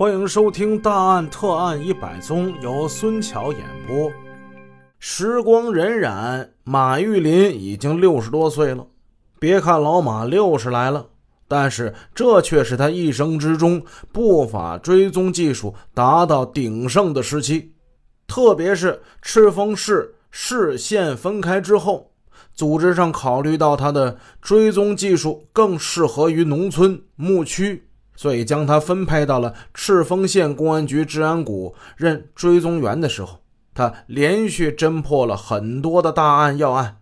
欢迎收听《大案特案一百宗》，由孙桥演播。时光荏苒，马玉林已经六十多岁了。别看老马六十来了，但是这却是他一生之中不法追踪技术达到鼎盛的时期。特别是赤峰市市县分开之后，组织上考虑到他的追踪技术更适合于农村牧区。所以，将他分配到了赤峰县公安局治安股任追踪员的时候，他连续侦破了很多的大案要案。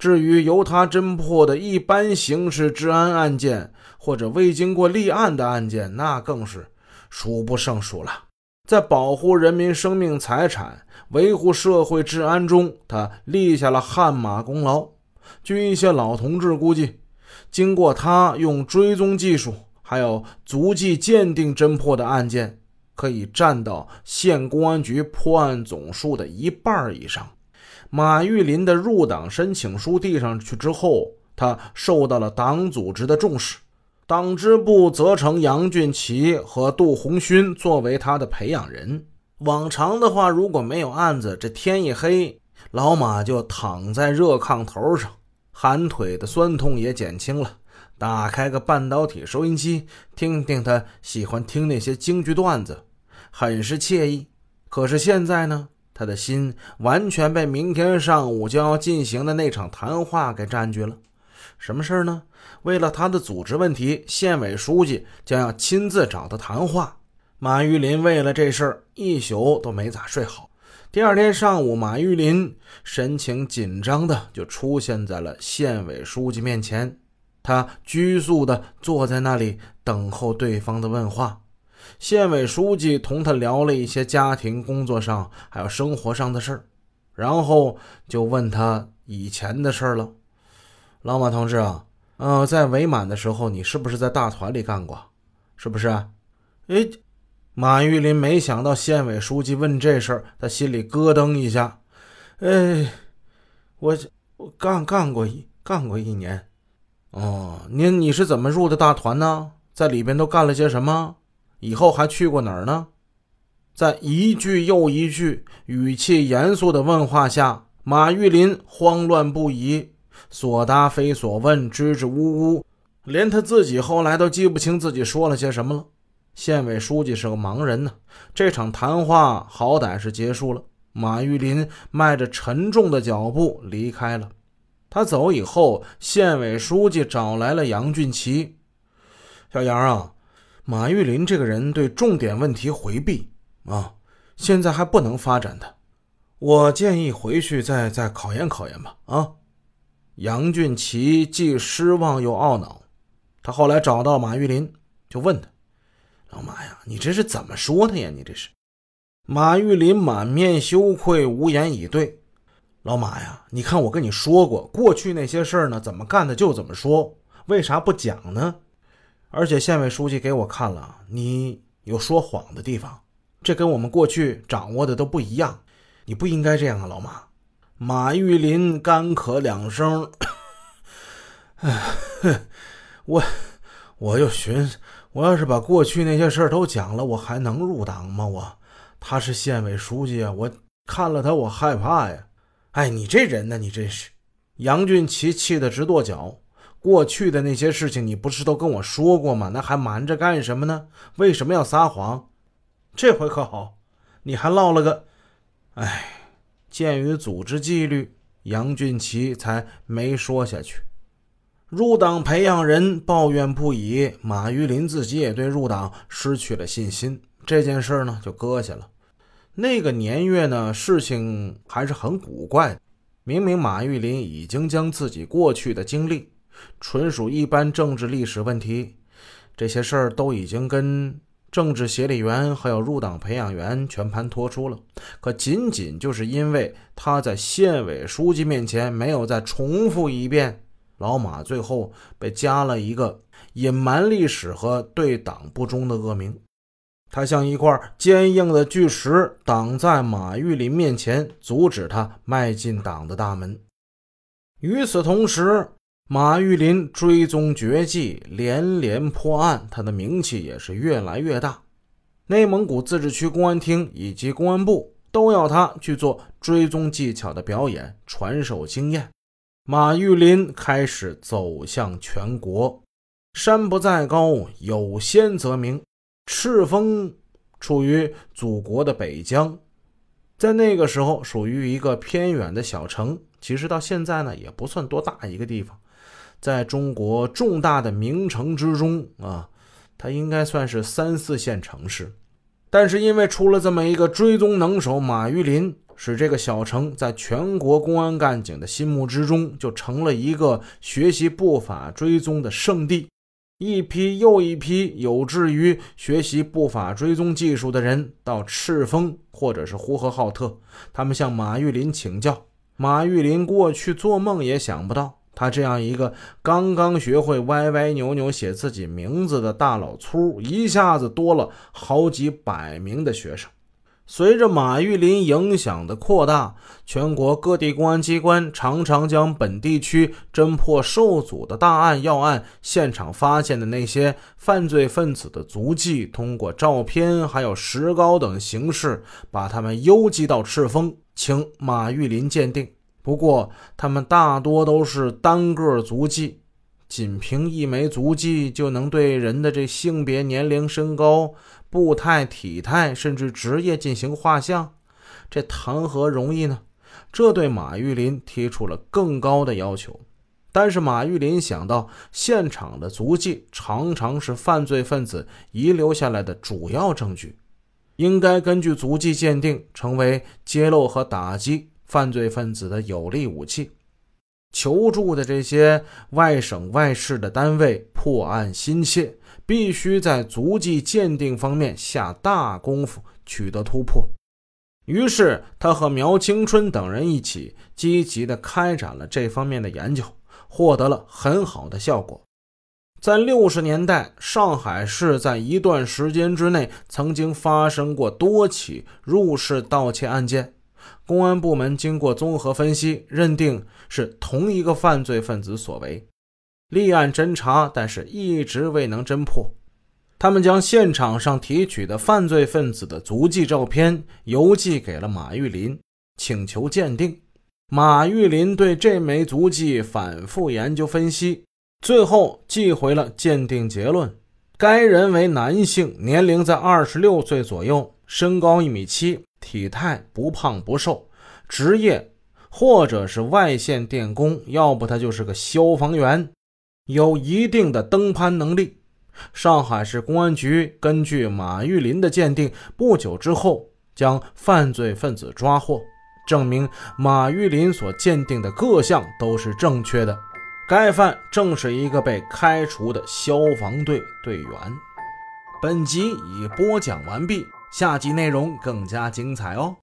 至于由他侦破的一般刑事治安案件或者未经过立案的案件，那更是数不胜数了。在保护人民生命财产、维护社会治安中，他立下了汗马功劳。据一些老同志估计，经过他用追踪技术。还有足迹鉴定侦破的案件，可以占到县公安局破案总数的一半以上。马玉林的入党申请书递上去之后，他受到了党组织的重视，党支部责成杨俊奇和杜红勋作为他的培养人。往常的话，如果没有案子，这天一黑，老马就躺在热炕头上，寒腿的酸痛也减轻了。打开个半导体收音机，听听他喜欢听那些京剧段子，很是惬意。可是现在呢，他的心完全被明天上午就要进行的那场谈话给占据了。什么事儿呢？为了他的组织问题，县委书记将要亲自找他谈话。马玉林为了这事儿一宿都没咋睡好。第二天上午，马玉林神情紧张的就出现在了县委书记面前。他拘束地坐在那里等候对方的问话。县委书记同他聊了一些家庭、工作上还有生活上的事儿，然后就问他以前的事儿了。老马同志啊，呃，在伪满的时候，你是不是在大团里干过？是不是？哎，马玉林没想到县委书记问这事儿，他心里咯噔一下。哎，我我干干过一干过一年。哦，您你是怎么入的大团呢？在里边都干了些什么？以后还去过哪儿呢？在一句又一句语气严肃的问话下，马玉林慌乱不已，所答非所问，支支吾吾，连他自己后来都记不清自己说了些什么了。县委书记是个盲人呢，这场谈话好歹是结束了。马玉林迈着沉重的脚步离开了。他走以后，县委书记找来了杨俊奇。小杨啊，马玉林这个人对重点问题回避啊，现在还不能发展他。我建议回去再再考验考验吧。啊，杨俊奇既失望又懊恼。他后来找到马玉林，就问他：“老马呀，你这是怎么说他呀？你这是？”马玉林满面羞愧，无言以对。老马呀，你看我跟你说过，过去那些事儿呢，怎么干的就怎么说，为啥不讲呢？而且县委书记给我看了，你有说谎的地方，这跟我们过去掌握的都不一样，你不应该这样啊，老马。马玉林干咳两声，哎，我我就寻思，我要是把过去那些事儿都讲了，我还能入党吗？我他是县委书记啊，我看了他我害怕呀。哎，你这人呢？你真是！杨俊奇气得直跺脚。过去的那些事情，你不是都跟我说过吗？那还瞒着干什么呢？为什么要撒谎？这回可好，你还落了个……哎，鉴于组织纪律，杨俊奇才没说下去。入党培养人抱怨不已，马玉林自己也对入党失去了信心。这件事呢，就搁下了。那个年月呢，事情还是很古怪。明明马玉林已经将自己过去的经历，纯属一般政治历史问题，这些事儿都已经跟政治协理员还有入党培养员全盘托出了。可仅仅就是因为他在县委书记面前没有再重复一遍，老马最后被加了一个隐瞒历史和对党不忠的恶名。他像一块坚硬的巨石，挡在马玉林面前，阻止他迈进党的大门。与此同时，马玉林追踪绝技，连连破案，他的名气也是越来越大。内蒙古自治区公安厅以及公安部都要他去做追踪技巧的表演，传授经验。马玉林开始走向全国。山不在高，有仙则名。赤峰处于祖国的北疆，在那个时候属于一个偏远的小城。其实到现在呢，也不算多大一个地方。在中国重大的名城之中啊，它应该算是三四线城市。但是因为出了这么一个追踪能手马玉林，使这个小城在全国公安干警的心目之中就成了一个学习不法追踪的圣地。一批又一批有志于学习不法追踪技术的人到赤峰或者是呼和浩特，他们向马玉林请教。马玉林过去做梦也想不到，他这样一个刚刚学会歪歪扭扭写自己名字的大老粗，一下子多了好几百名的学生。随着马玉林影响的扩大，全国各地公安机关常常将本地区侦破受阻的大案要案现场发现的那些犯罪分子的足迹，通过照片还有石膏等形式，把他们邮寄到赤峰，请马玉林鉴定。不过，他们大多都是单个足迹。仅凭一枚足迹就能对人的这性别、年龄、身高、步态、体态，甚至职业进行画像，这谈何容易呢？这对马玉林提出了更高的要求。但是马玉林想到，现场的足迹常常是犯罪分子遗留下来的主要证据，应该根据足迹鉴定，成为揭露和打击犯罪分子的有力武器。求助的这些外省外市的单位破案心切，必须在足迹鉴定方面下大功夫，取得突破。于是，他和苗青春等人一起积极地开展了这方面的研究，获得了很好的效果。在六十年代，上海市在一段时间之内曾经发生过多起入室盗窃案件。公安部门经过综合分析，认定是同一个犯罪分子所为，立案侦查，但是一直未能侦破。他们将现场上提取的犯罪分子的足迹照片邮寄给了马玉林，请求鉴定。马玉林对这枚足迹反复研究分析，最后寄回了鉴定结论：该人为男性，年龄在二十六岁左右，身高一米七。体态不胖不瘦，职业或者是外线电工，要不他就是个消防员，有一定的登攀能力。上海市公安局根据马玉林的鉴定，不久之后将犯罪分子抓获，证明马玉林所鉴定的各项都是正确的。该犯正是一个被开除的消防队队员。本集已播讲完毕。下集内容更加精彩哦！